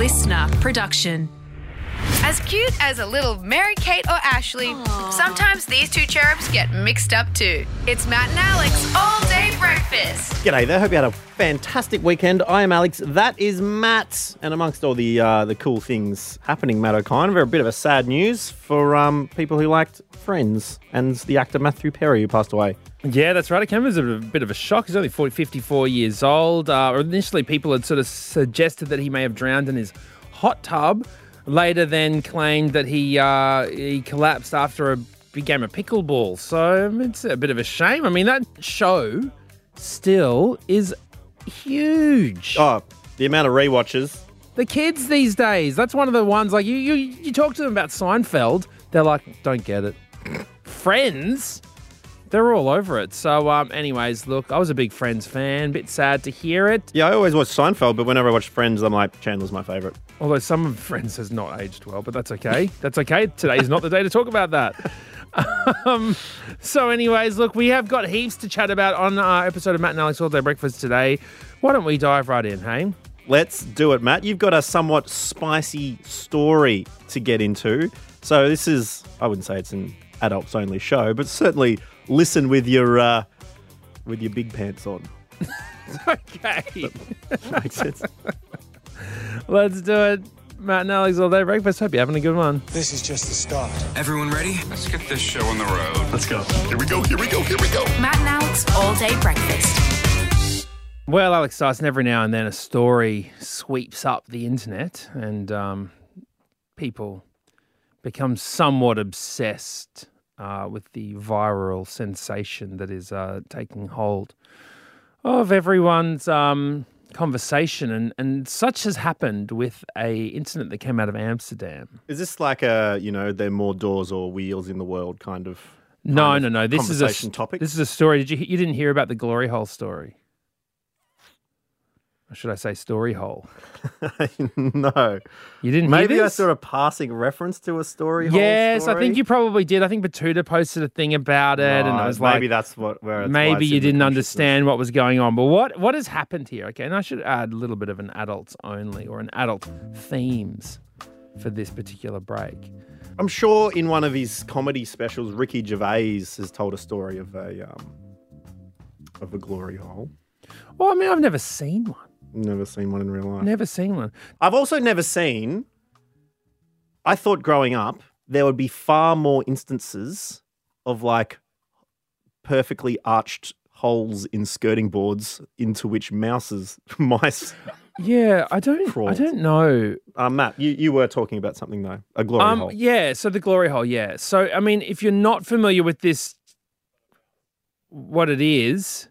listener production. As cute as a little Mary Kate or Ashley, sometimes these two cherubs get mixed up too. It's Matt and Alex all day breakfast. G'day there. Hope you had a fantastic weekend. I am Alex. That is Matt. And amongst all the uh, the cool things happening, Matt O'Kine, a bit of a sad news for um, people who liked Friends and the actor Matthew Perry who passed away. Yeah, that's right. It came as a bit of a shock. He's only 40, 54 years old. Uh, initially, people had sort of suggested that he may have drowned in his hot tub. Later, then claimed that he uh, he collapsed after a big game of pickleball. So it's a bit of a shame. I mean, that show still is huge. Oh, the amount of rewatches. The kids these days, that's one of the ones like you you you talk to them about Seinfeld, they're like, don't get it. Friends, they're all over it. So, um, anyways, look, I was a big Friends fan. Bit sad to hear it. Yeah, I always watch Seinfeld, but whenever I watch Friends, I'm like, Chandler's my favourite. Although some of Friends has not aged well, but that's okay. That's okay. Today is not the day to talk about that. Um, so, anyways, look, we have got heaps to chat about on our episode of Matt and Alex All Day Breakfast today. Why don't we dive right in, hey? Let's do it, Matt. You've got a somewhat spicy story to get into. So this is, I wouldn't say it's an adults only show, but certainly listen with your uh, with your big pants on. Okay. Makes sense. Let's do it. Matt and Alex All Day Breakfast. Hope you're having a good one. This is just the start. Everyone ready? Let's get this show on the road. Let's go. Here we go. Here we go. Here we go. Matt and Alex all day breakfast. Well, Alex Dyson, every now and then a story sweeps up the internet and um, people become somewhat obsessed uh, with the viral sensation that is uh, taking hold of everyone's um, conversation. And, and such has happened with a incident that came out of Amsterdam. Is this like a you know there are more doors or wheels in the world kind of? No, kind no, no. This is a topic. This is a story. Did you you didn't hear about the glory hole story? Or should I say story hole? no. You didn't Maybe a this? sort of passing reference to a story. hole Yes, I think you probably did. I think Batuta posted a thing about it, and I was like, maybe that's what where it's maybe you didn't understand what was going on. But what what has happened here? Okay, and I should add a little bit of an adults only or an adult themes for this particular break. I'm sure in one of his comedy specials, Ricky Gervais has told a story of a um, of a glory hole. Well, I mean, I've never seen one. Never seen one in real life. Never seen one. I've also never seen. I thought growing up there would be far more instances of like perfectly arched holes in skirting boards into which mouses, mice. Yeah, I don't. I don't know. Uh, Matt, you, you were talking about something though. A glory Um, hole. yeah. So the glory hole. Yeah. So I mean, if you're not familiar with this, what it is,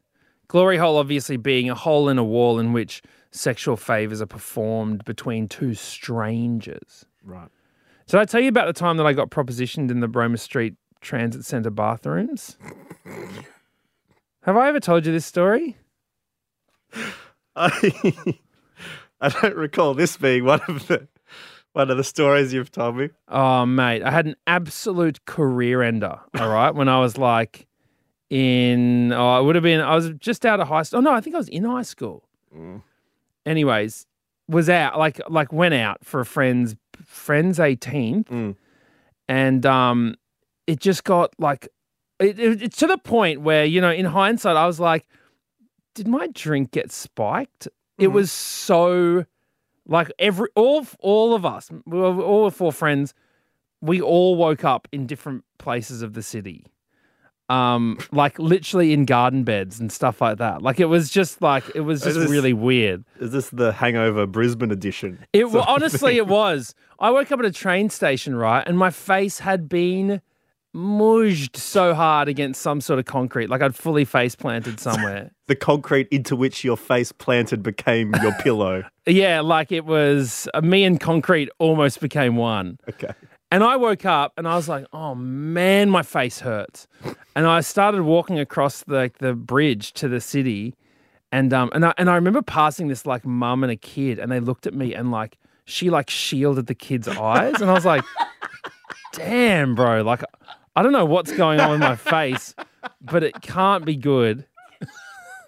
glory hole obviously being a hole in a wall in which sexual favors are performed between two strangers. Right. So I tell you about the time that I got propositioned in the Roma Street Transit Centre bathrooms. Have I ever told you this story? I, I don't recall this being one of the one of the stories you've told me. Oh, mate, I had an absolute career ender. All right, when I was like in, oh, I would have been. I was just out of high school. Oh no, I think I was in high school. Anyways, was out like like went out for a friend's friend's eighteenth, Mm. and um, it just got like it, it, it's to the point where you know, in hindsight, I was like, did my drink get spiked? It was so like every all all of us, all four friends, we all woke up in different places of the city. Um, like literally in garden beds and stuff like that. Like it was just like it was just this- really weird. Is this the Hangover Brisbane edition? It of honestly it was. I woke up at a train station, right, and my face had been mushed so hard against some sort of concrete, like I'd fully face planted somewhere. the concrete into which your face planted became your pillow. yeah, like it was uh, me and concrete almost became one. Okay. And I woke up and I was like, "Oh man, my face hurts." And I started walking across the the bridge to the city, and um and I, and I remember passing this like mum and a kid, and they looked at me and like she like shielded the kid's eyes, and I was like, "Damn, bro! Like I don't know what's going on with my face, but it can't be good."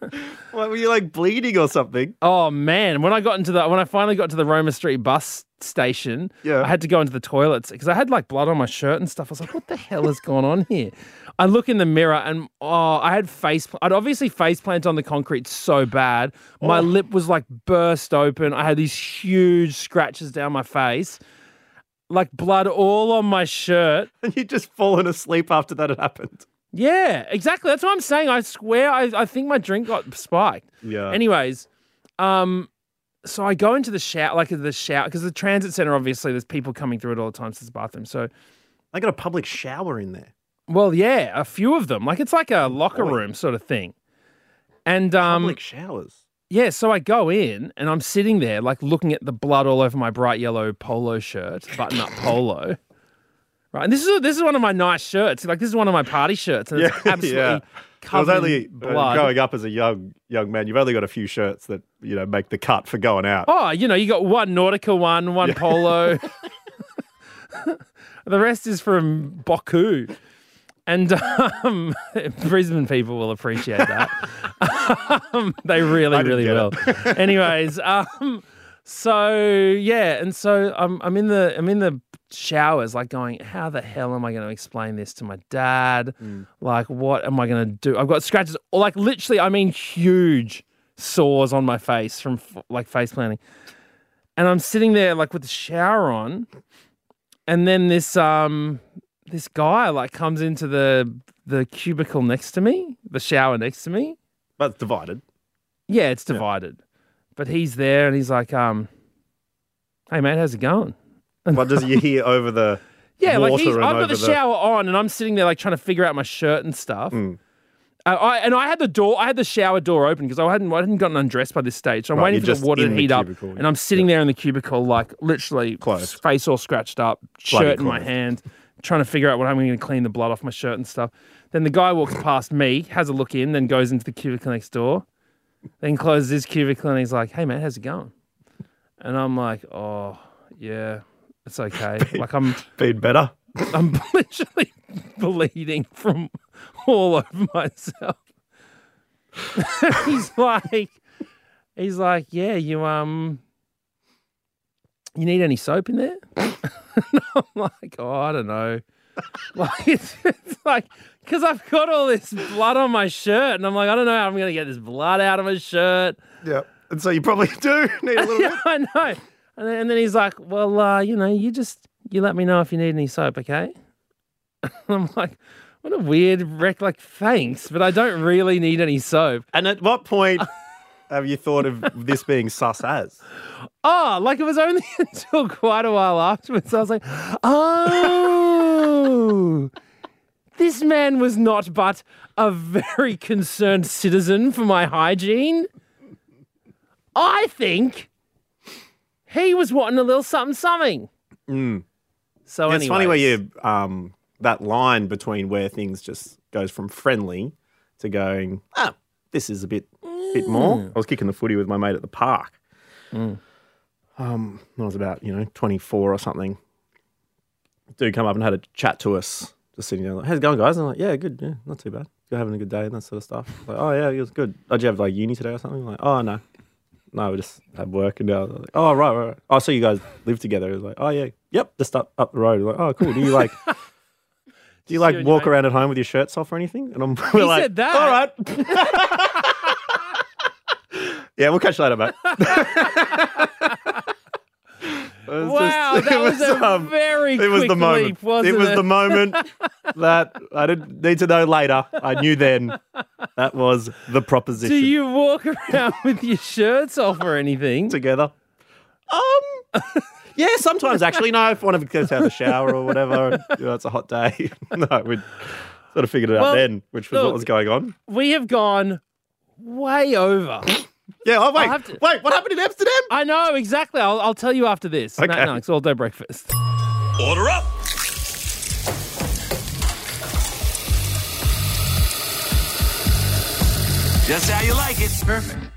What, were you like bleeding or something? Oh man, when I got into the when I finally got to the Roma Street bus station, Yeah. I had to go into the toilets because I had like blood on my shirt and stuff. I was like, "What the hell is going on here?" I look in the mirror and oh, I had face. I'd obviously face planted on the concrete so bad. My Oh. lip was like burst open. I had these huge scratches down my face, like blood all on my shirt. And you'd just fallen asleep after that had happened. Yeah, exactly. That's what I'm saying. I swear, I, I think my drink got spiked. Yeah. Anyways, um, so I go into the shower, like the shower, because the transit center, obviously, there's people coming through it all the time to the bathroom. So, They got a public shower in there. well, yeah, a few of them. Like it's like a locker boy. room sort of thing. And um, Public showers. yeah, so I go in and I'm sitting there, like looking at the blood all over my bright yellow polo shirt, button up polo. Right, and this is this is one of my nice shirts. Like this is one of my party shirts, and it's absolutely yeah. It was only uh, blood. growing up as a young young man. You've only got a few shirts that you know make the cut for going out. Oh, you know, you got one Nautica one, one polo. the rest is from Baku. And um, Brisbane people will appreciate that. um, they really, really will. Anyways, um, so yeah, and so I'm I'm in the I'm in the showers, like going, how the hell am I going to explain this to my dad? Like, what am I going to do? I've got scratches, like literally, I mean, huge sores on my face from like face planting, and I'm sitting there like with the shower on, and then this um this guy like comes into the the cubicle next to me, the shower next to me. But it's divided. Yeah, it's divided. But he's there and he's like, um, hey mate, how's it going? What does you hear over the Yeah, like water he's, and I've got over the shower on and I'm sitting there like trying to figure out my shirt and stuff. Mm. Uh, I, and I had the door, I had the shower door open because I hadn't, I hadn't gotten undressed by this stage. So I'm Right, waiting for the water to the heat up, cubicle, and I'm sitting there in the cubicle, like literally Clothes. face all scratched up, Bloody shirt in my hand, trying to figure out what I'm going to clean the blood off my shirt and stuff. Then the guy walks past me, has a look in, then goes into the cubicle next door, then closes his cubicle and he's like, "Hey man, how's it going?" And I'm like, "Oh yeah, it's okay." like I'm been better. I'm literally bleeding from all over myself. he's like, he's like, yeah, you um, you need any soap in there? and I'm like, oh, I don't know. Like it's, it's like because I've got all this blood on my shirt, and I'm like, I don't know how I'm gonna get this blood out of my shirt. Yeah. And so you probably do need a little yeah, bit. I know. And then, and then he's like, well, uh, you know, you just you let me know if you need any soap, okay? And I'm like, what a weird rec. Like, thanks, but I don't really need any soap. And at what point have you thought of this being sus as? Oh, like it was only until quite a while afterwards. I was like, oh, this man was not but a very concerned citizen for my hygiene. I think he was wanting a little something, something. So Yeah, it's funny where you um that line between where things just goes from friendly to going, ah, this is a bit bit more. I was kicking the footy with my mate at the park. Um, when I was about, you know, 24 or something. Dude come up and had a chat to us, just sitting there like, how's it going, guys? And I'm like, yeah, good, yeah, not too bad. You're having a good day and that sort of stuff. Like, oh yeah, it was good. Oh, did you have like uni today or something? Like, oh no. No, we just had work and now like, oh right, right, right. Oh, so you guys live together. It was like, oh yeah, yep, just up up the road. Like, oh cool. Do you like do you like walk mate. around at home with your shirts off or anything? And I'm we're like, said that. all right. yeah, we'll catch you later, mate. Was Wow, just- that it was, a um, very it was the moment. leap, wasn't it was it? the moment that I didn't need to know later. I knew then that was the proposition. Do you walk around with your shirts off or anything? together? Um, yeah, sometimes actually. No, if one of us gets out of the shower or whatever, you know, it's a hot day. no, we'd sort of figured it out then, which was look, what was going on. We have gone way over. Yeah. Oh wait, have to- wait. What happened in Amsterdam? I know exactly. I'll, I'll tell you after this. Matt Okay. and Alex, all day breakfast. Order up. Just how you like it. Perfect.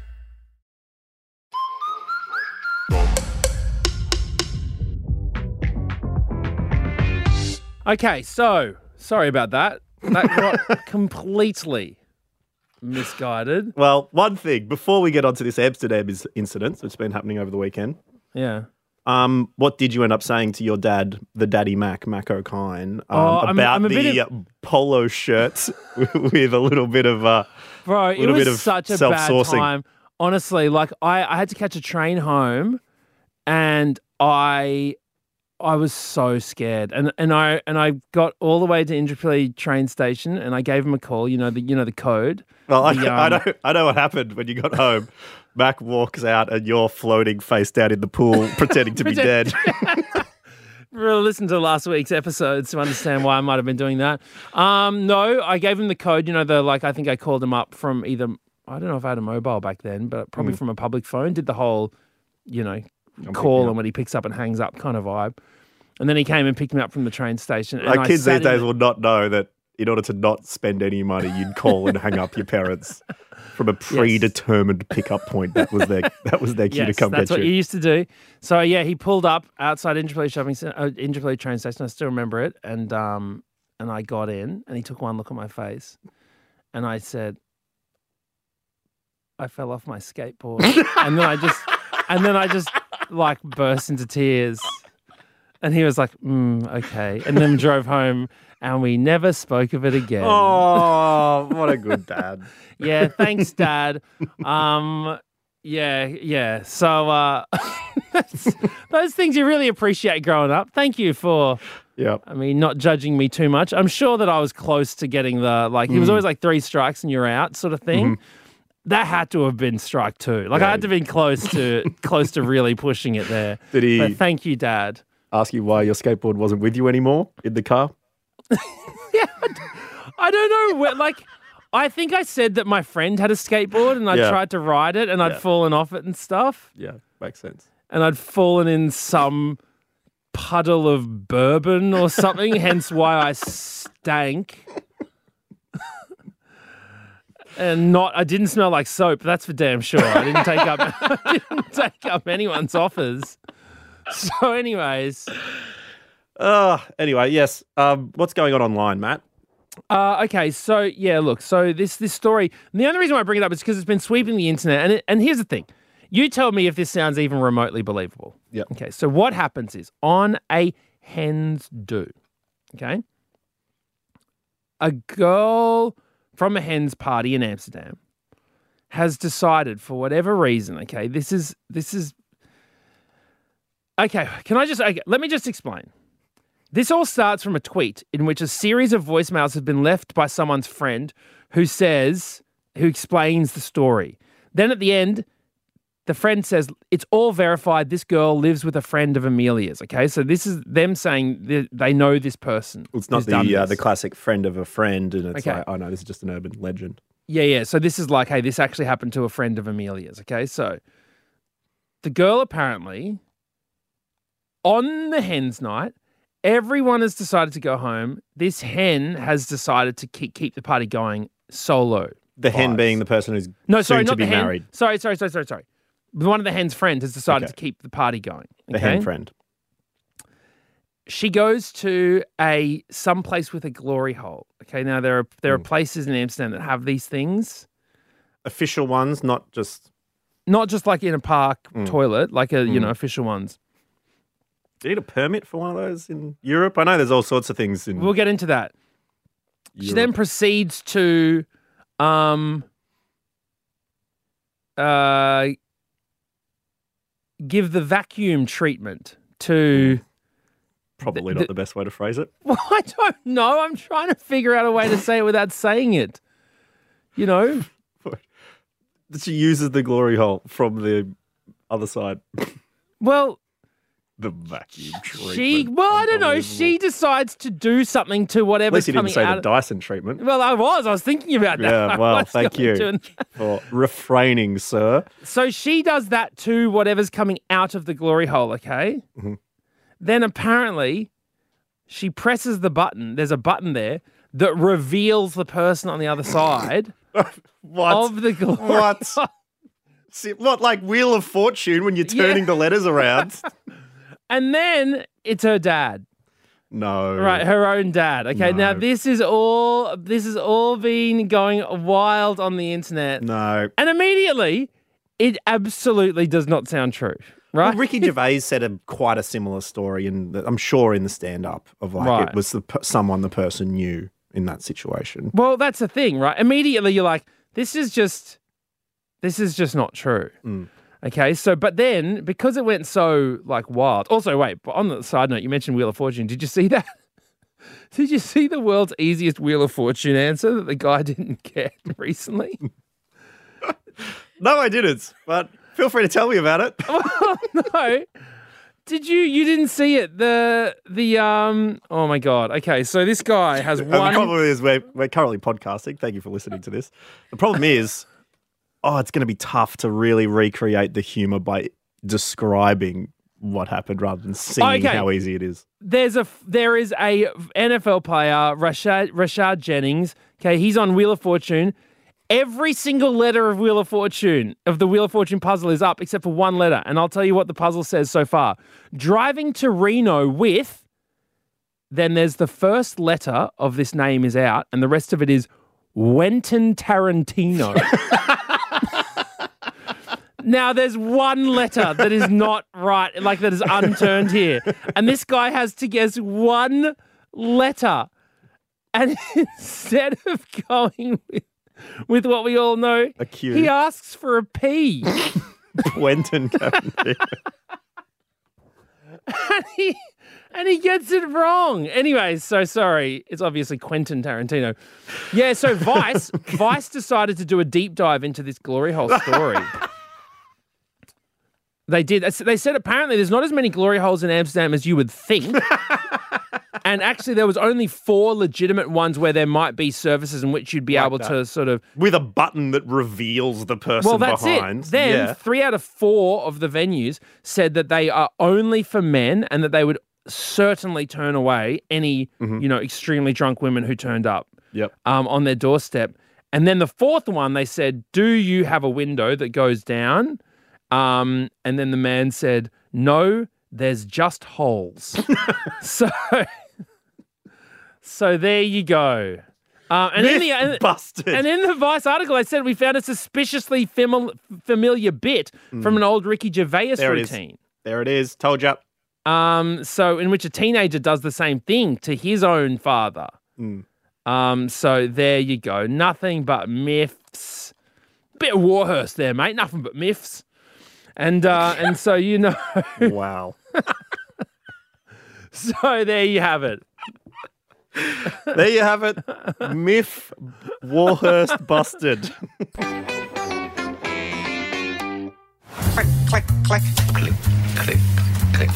Okay, so sorry about that. That got completely misguided. Well, one thing before we get onto this Amsterdam is- incident that's been happening over the weekend. Yeah. Um, what did you end up saying to your dad, the daddy Mac, Mac O'Kine, um, Oh, I'm- about I'm the of- polo shirt with a little bit of uh, Bro, it was bit of such a bad time. Honestly, like I, I had to catch a train home and I I was so scared. And and I and I got all the way to Indooroopilly train station and I gave him a call, you know, the you know the code. Well, I, The, I um, know I know what happened when you got home. Mac walks out and you're floating face down in the pool, pretending to be dead. Really listen to last week's episodes to understand why I might have been doing that. Um, no, I gave him the code. You know, the like I think I called him up from either I don't know if I had a mobile back then, but probably Mm. from a public phone. Did the whole, you know, call and when he picks up and hangs up kind of vibe. And then he came and picked me up from the train station. And like kids these days will not know that in order to not spend any money, you'd call and hang up your parents from a predetermined pickup point. That was their that was their cue Yes, to come that's get what you. you used to do. So yeah, he pulled up outside Interplay shopping uh, Indooroopilly train station. I still remember it, and um, and I got in, and he took one look at my face, and I said, "I fell off my skateboard," and then I just, and then I just like burst into tears, and he was like, mm, "Okay," and then drove home, and we never spoke of it again. Oh, what a good dad! Yeah, thanks, Dad. Um, yeah, yeah. So uh, that's, those things you really appreciate growing up. Thank you for, yeah. I mean, not judging me too much. I'm sure that I was close to getting the like. It was always like three strikes and you're out, sort of thing. That had to have been strike two. Like I had to have been close to close to really pushing it there. Did he But thank you, Dad. Ask you why your skateboard wasn't with you anymore in the car? yeah, I don't know where, like. I think I said that my friend had a skateboard and I Yeah. tried to ride it and I'd Yeah. fallen off it and stuff. Yeah, makes sense. and I'd fallen in some puddle of bourbon or something, hence why I stank. and not, I didn't smell like soap. That's for damn sure. I didn't take up, I didn't take up anyone's offers. So, anyways, Uh, anyway, yes. Um, what's going on online, Matt? uh, okay. So yeah, look. So this this story. and the only reason why I bring it up is because it's been sweeping the internet. And it, and here's the thing. You tell me if this sounds even remotely believable. Yeah. Okay. So what happens is on a hens do. Okay. A girl from a hens party in Amsterdam has decided for whatever reason. Okay. This is this is. Okay. Can I just okay, let me just explain. This all starts from a tweet in which a series of voicemails have been left by someone's friend who says, who explains the story. Then at the end, the friend says, It's all verified. This girl lives with a friend of Amelia's. Okay. So this is them saying that they know this person. It's not the uh, the classic friend of a friend, and it's Okay. like, oh no, this is just an urban legend. Yeah, yeah. So this is like, hey, this actually happened to a friend of Amelia's. Okay. So the girl apparently, on the hen's night, everyone has decided to go home. This hen has decided to keep, keep the party going solo. The hen vibes. being the person who's No, sorry, not to be the hen. married. Sorry, sorry, sorry, sorry, sorry. One of the hen's friends has decided Okay. to keep the party going. The okay? hen friend. she goes to a some place with a glory hole. Okay, now there are there are Hmm. places in Amsterdam that have these things, Official ones, not just. not just like in a park Hmm. toilet, like a you know official ones. Do you need a permit for one of those in Europe? I know there's all sorts of things in We'll get into that. She then proceeds to, um, uh, give the vacuum treatment to. Probably the- not the best way to phrase it. Well, I don't know. I'm trying to figure out a way to say it without saying it. You know. She uses the glory hole from the other side. Well, The vacuum treatment. She, well, I don't know. She decides to do something to At least you didn't say the Dyson treatment well, I was. I was thinking about that. Yeah, well, thank you. for refraining, sir. So she does that to whatever's coming out of the glory hole. Okay. Mm-hmm. Then apparently, she presses the button. There's a button there that reveals the person on the other side What? of the glory. What? See, what, like Wheel of Fortune when you're Yeah. turning the letters around? And then it's her dad. No. Right, her own dad. Okay, now this is all this has all been going wild on the internet. No. And immediately, it absolutely does not sound true. Right? Well, Ricky Gervais said a quite a similar story, and I'm sure in the stand-up of like Right. it was the someone the person knew in that situation. Well, that's the thing, right? Immediately you're like, this is just this is just not true. Mm. Okay, so but then because it went so like wild. Also, wait, but on the side note, you mentioned Wheel of Fortune. Did you see that? Did you see the world's easiest Wheel of Fortune answer that the guy didn't get recently? No, I didn't. But feel free to tell me about it. no. Did you? You didn't see it? The the um. Oh my god. Okay, so this guy has And the one. problem is we're, we're currently podcasting. Thank you for listening to this. The problem is, oh, it's going to be tough to really recreate the humor by describing what happened rather than seeing Okay. how easy it is. there's a there is a NFL player Rashad Rashad Jennings. Okay, he's on Wheel of Fortune. Every single letter of Wheel of Fortune of the Wheel of Fortune puzzle is up except for one letter, and I'll tell you what the puzzle says so far. Driving to Reno with. Then there's the first letter of this name is out, and the rest of it is Wenton Tarantino. Now there's one letter that is not right, like that is unturned here. And this guy has to guess one letter. And instead of going with, with what we all know, A Q. he asks for a P. Quentin Tarantino. and, he, and he gets it wrong. Anyway, so sorry. It's obviously Quentin Tarantino. Yeah, so Vice, Vice decided to do a deep dive into this glory hole story. They did. They said apparently there's not as many glory holes in Amsterdam as you would think. and actually, there was only four legitimate ones where there might be services in which you'd be Like able that. to sort of With a button that reveals the person well, that's behind. it. Then yeah. three out of four of the venues said that they are only for men and that they would certainly turn away any, Mm-hmm. you know, extremely drunk women who turned up Yep. um, on their doorstep. And then the fourth one, they said, "Do you have a window that goes down?" Um, and then the man said, "No, there's just holes." so, so there you go. Uh, and in the and, and in the Vice article, I said we found a suspiciously famil- familiar bit from an old Ricky Gervais Mm. There it is. routine. there it is. Told you. Um, so in which a teenager does the same thing to his own father. Mm. Um, so there you go. Nothing but myths. Bit of Warhurst there, mate. Nothing but myths. And uh, and so you know, Wow. so there you have it. there you have it. Myth Warhurst busted. Click, click, click. Click, click, click.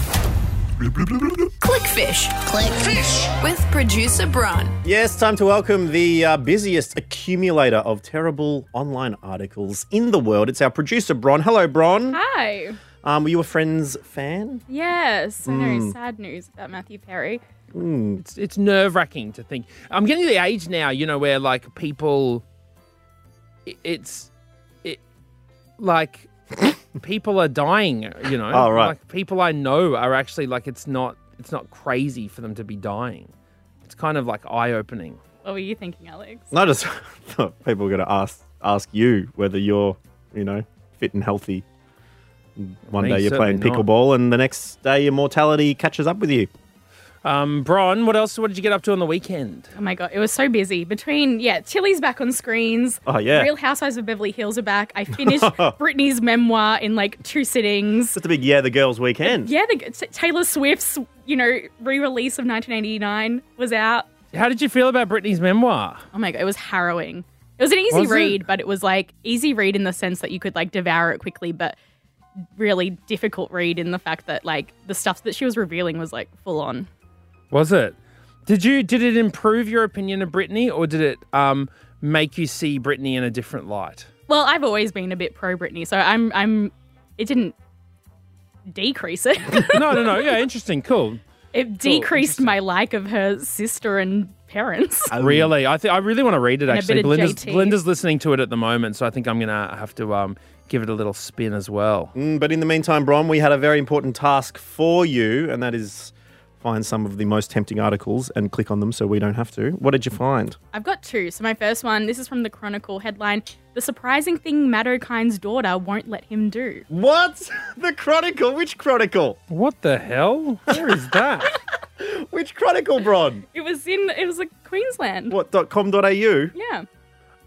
Clickfish Click fish. with producer Bron. Yes, time to welcome the uh, busiest accumulator of terrible online articles in the world. It's our producer, Bron. Hello, Bron. Hi. Um, were you a Friends fan? Yes, I Hmm. know. Sad news about Matthew Perry. It's it's nerve wracking to think. I'm getting to the age now, you know, where like people, i- it's, it, like people are dying. You know, Oh, right. Like people I know are actually like it's not it's not crazy for them to be dying. It's kind of like eye opening. What were you thinking, Alex? I just thought people were going to ask ask you whether you're, you know, fit and healthy. One Me, day you're playing certainly not. pickleball, and the next day your mortality catches up with you. Um, Bron, what else? What did you get up to on the weekend? Oh my god, it was so busy. Between yeah, Tilly's back on screens. Oh, yeah. Real Housewives of Beverly Hills are back. I finished Britney's memoir in like two sittings. It's a big yeah, the girls' weekend. Yeah, the, Taylor Swift's you know re-release of 1989 was out. How did you feel about Britney's memoir? Oh my god, it was harrowing. It was an easy Was it? read, but it was like easy read in the sense that you could like devour it quickly, but really difficult read in the fact that like the stuff that she was revealing was like full on. Was it? Did you did it improve your opinion of Britney, or did it um, make you see Britney in a different light? Well, I've always been a bit pro Britney, so I'm I'm it didn't decrease it. no, no, no. Yeah, interesting. Cool. it decreased my like of her sister and parents. Really, I think I really want to read it. Actually, bit of Belinda's, Belinda's listening to it at the moment, so I think I'm gonna have to um, give it a little spin as well. Mm, but in the meantime, Bron, we had a very important task for you, and that is find some of the most tempting articles and click on them so we don't have to. What did you find? I've got two. So my first one, this is from the Chronicle headline: "The surprising thing Matt O'Kine's daughter won't let him do." What? The Chronicle? Which Chronicle? What the hell? Where is that? Which Chronicle, Bron? It was in. It was like Queensland. What, .com.au? Yeah.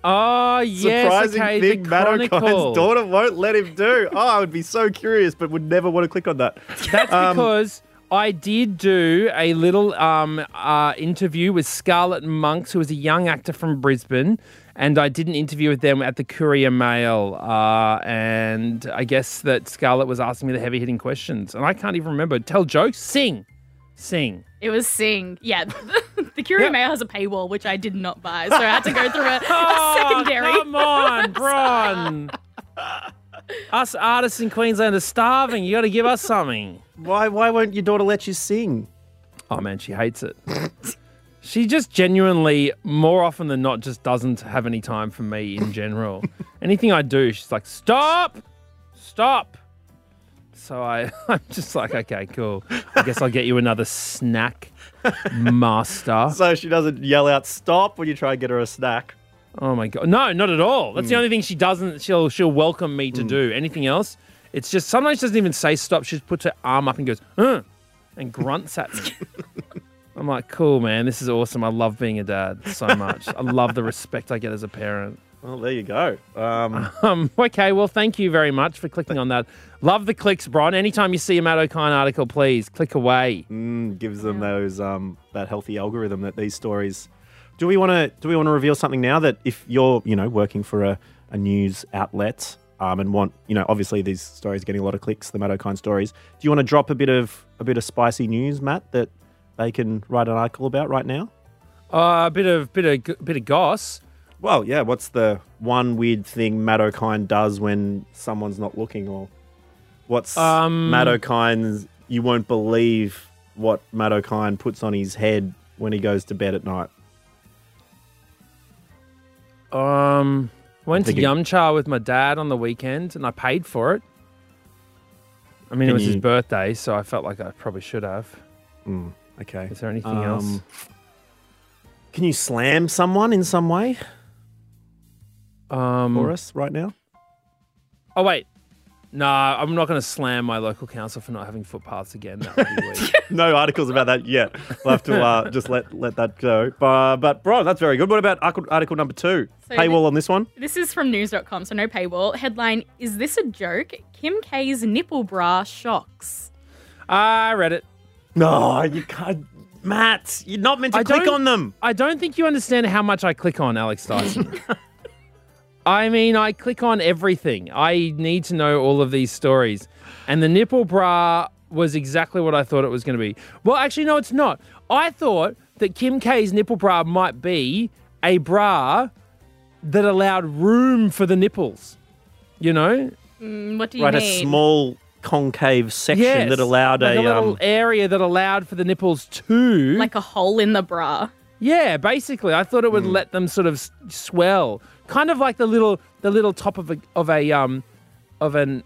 oh, yes. Surprising okay, thing the Matt O'Kine's Chronicle. daughter won't let him do. Oh, I would be so curious, but would never want to click on that. That's Um, because I did do a little um, uh, interview with Scarlett Monks, who was a young actor from Brisbane, and I did an interview with them at the Courier Mail. Uh, and I guess that Scarlett was asking me the heavy hitting questions, and I can't even remember. Tell jokes, sing, sing. It was Sing. Yeah. the Courier Yep. Mail has a paywall, which I did not buy, so I had to go through a, a Oh, secondary. Come on, Bron. Us artists in Queensland are starving. You got to give us something. Why, why won't your daughter let you sing? Oh man, she hates it. she just genuinely, more often than not, just doesn't have any time for me in general. Anything I do, she's like, "Stop, stop." So I, I'm just like, okay, cool. I guess I'll get you another snack, master. So she doesn't yell out stop when you try and get her a snack. Oh my god, no, not at all. That's the Hmm. only thing she doesn't. She'll she'll welcome me to do. Anything else? It's just sometimes she doesn't even say stop. She just puts her arm up and goes, uh, and grunts at me. I'm like, cool, man. This is awesome. I love being a dad so much. I love the respect I get as a parent. Well, there you go. Um, Um, okay, well, thank you very much for clicking on that. Love the clicks, Bron. Anytime you see a Matt O'Kine article, please click away. mm, gives them those um, that healthy algorithm that these stories. Do we want to do we want to reveal something now that if you're you know working for a, a news outlet um, and want you know obviously these stories are getting a lot of clicks the Matt O'Kine stories. Do you want to drop a bit of a bit of spicy news, Matt, that they can write an article about right now? Uh, a bit of bit of bit of goss. Well, yeah. What's the one weird thing Matt O'Kine does when someone's not looking, or what's Um, Matt O'Kine's? You won't believe what Matt O'Kine puts on his head when he goes to bed at night. Um, went to Yum Cha with my dad on the weekend, and I paid for it. I mean, it Can was his you- birthday, so I felt like I probably should have. Mm, okay. Is there anything else? Um, Can you slam someone in some way Um, for us right now? oh wait, no, I'm not going to slam my local council for not having footpaths again. That would be weird. no articles about that yet. We'll have to uh, just let let that go. But, but bro, that's very good. What about article, article number two? So Paywall on this one? This is from news.com, so no paywall. Headline Is this a joke? Kim K's nipple bra shocks. I read it. No, you can't. Matt, you're not meant to I click on them. I don't think you understand how much I click on Alex Dyson. I mean, I click on everything. I need to know all of these stories. And the nipple bra was exactly what I thought it was going to be. Well, actually, no, it's not. I thought that Kim K's nipple bra might be a bra that allowed room for the nipples. You know? Mm, what do you Right, mean? a small concave section Yes. that allowed like a, a little um, area that allowed for the nipples to Like a hole in the bra. Yeah, basically, I thought it would let them sort of s- swell, kind of like the little the little top of a of a um of an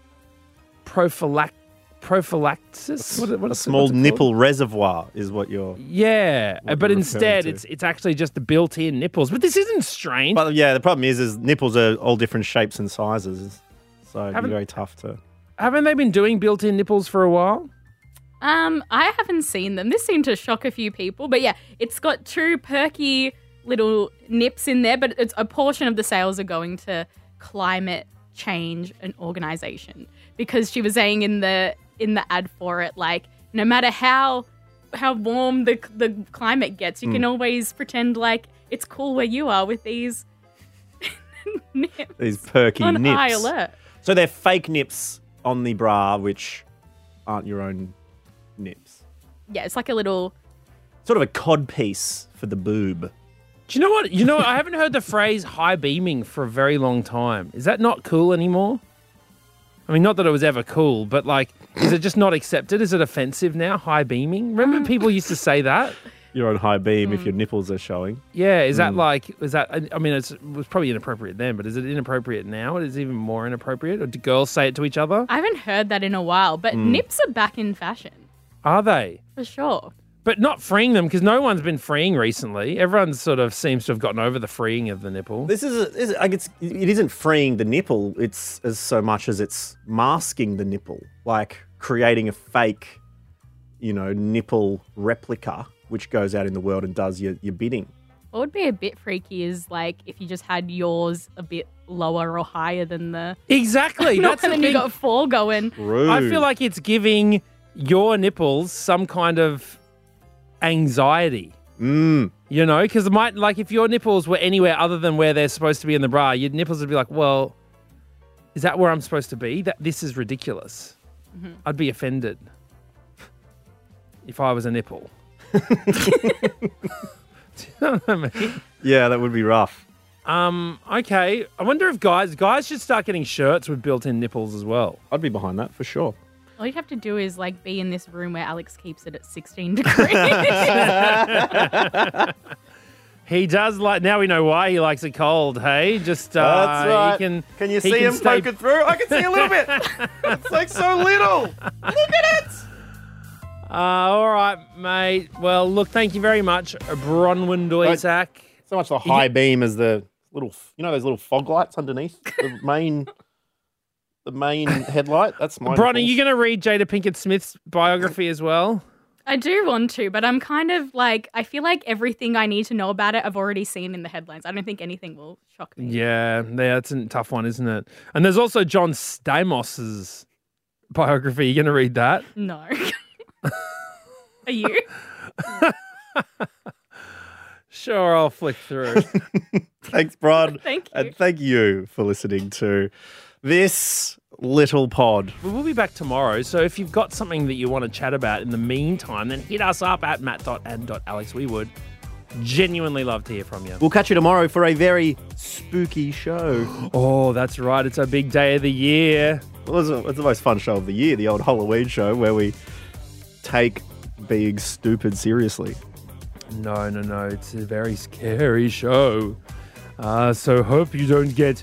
prophylac prophylaxis. What, what a small what's it called? nipple reservoir is what you're. Yeah, what but you're instead, referring it's it's actually just the built-in nipples. But this isn't strange. But yeah, the problem is, is nipples are all different shapes and sizes, so it'd be very tough to. Haven't they been doing built-in nipples for a while? Um, I haven't seen them. This seemed to shock a few people, but yeah, it's got two perky little nips in there, but it's a portion of the sales are going to climate change and organization because she was saying in the in the ad for it like no matter how how warm the the climate gets, you can mm. always pretend like it's cool where you are with these nips These perky on nips. high alert. So they're fake nips on the bra, which aren't your own nips. Yeah, it's like a little Sort of a cod piece for the boob. Do you know what? You know, I haven't heard the phrase high beaming for a very long time. Is that not cool anymore? I mean, not that it was ever cool, but like, is it just not accepted? Is it offensive now? High beaming? Remember, people used to say that. You're on high beam if your nipples are showing. Yeah, is Mm. that like, is that, I- I mean, it's, it was probably inappropriate then, but is it inappropriate now? Is it even more inappropriate? Or do girls say it to each other? I haven't heard that in a while, but Hmm. nips are back in fashion Are they? for sure. But not freeing them because no one's been freeing recently. Everyone sort of seems to have gotten over the freeing of the nipple. This is, a, is like it's it isn't freeing the nipple. It's as so much as it's masking the nipple, like creating a fake, you know, nipple replica, which goes out in the world and does your, your bidding. What would be a bit freaky is like if you just had yours a bit lower or higher than the. Exactly. Not That's the and then you thing. got four going. Rude. I feel like it's giving your nipples some kind of anxiety. Mm. You know, because it might like if your nipples were anywhere other than where they're supposed to be in the bra, your nipples would be like, well, is that where I'm supposed to be? That this is ridiculous. Mm-hmm. I'd be offended if I was a nipple. Do you know what I mean? Yeah, that would be rough. Um, okay. I wonder if guys guys should start getting shirts with built-in nipples as well. I'd be behind that for sure. All you have to do is like be in this room where Alex keeps it at 16 degrees. He does like now we know why he likes it cold, hey? Just uh That's right. he can Can you see can him stay- poking through? I can see a little bit. it's like so little. Look at it. Uh, all right, mate. Well, look, thank you very much, Bronwyn Doisak. So much the high beam as the little, you know, those little fog lights underneath the main, the main headlight. That's my. Bron, are you going to read Jada Pinkett Smith's biography as well? I do want to, but I'm kind of like, I feel like everything I need to know about it, I've already seen in the headlines. I don't think anything will shock me. Yeah, yeah, that's a tough one, isn't it? And there's also John Stamos' biography. You going to read that? No. Are you? Sure, I'll flick through. Thanks, Bron. Thank you. And thank you for listening to this little pod. We will be back tomorrow, so if you've got something that you want to chat about in the meantime, then hit us up at matt.and.alex. We would genuinely love to hear from you. We'll catch you tomorrow for a very spooky show. Oh, that's right. It's a big day of the year. Well, it's, it's the most fun show of the year, the old Halloween show where we take being stupid seriously. No, no, no. It's a very scary show. Uh, so hope you don't get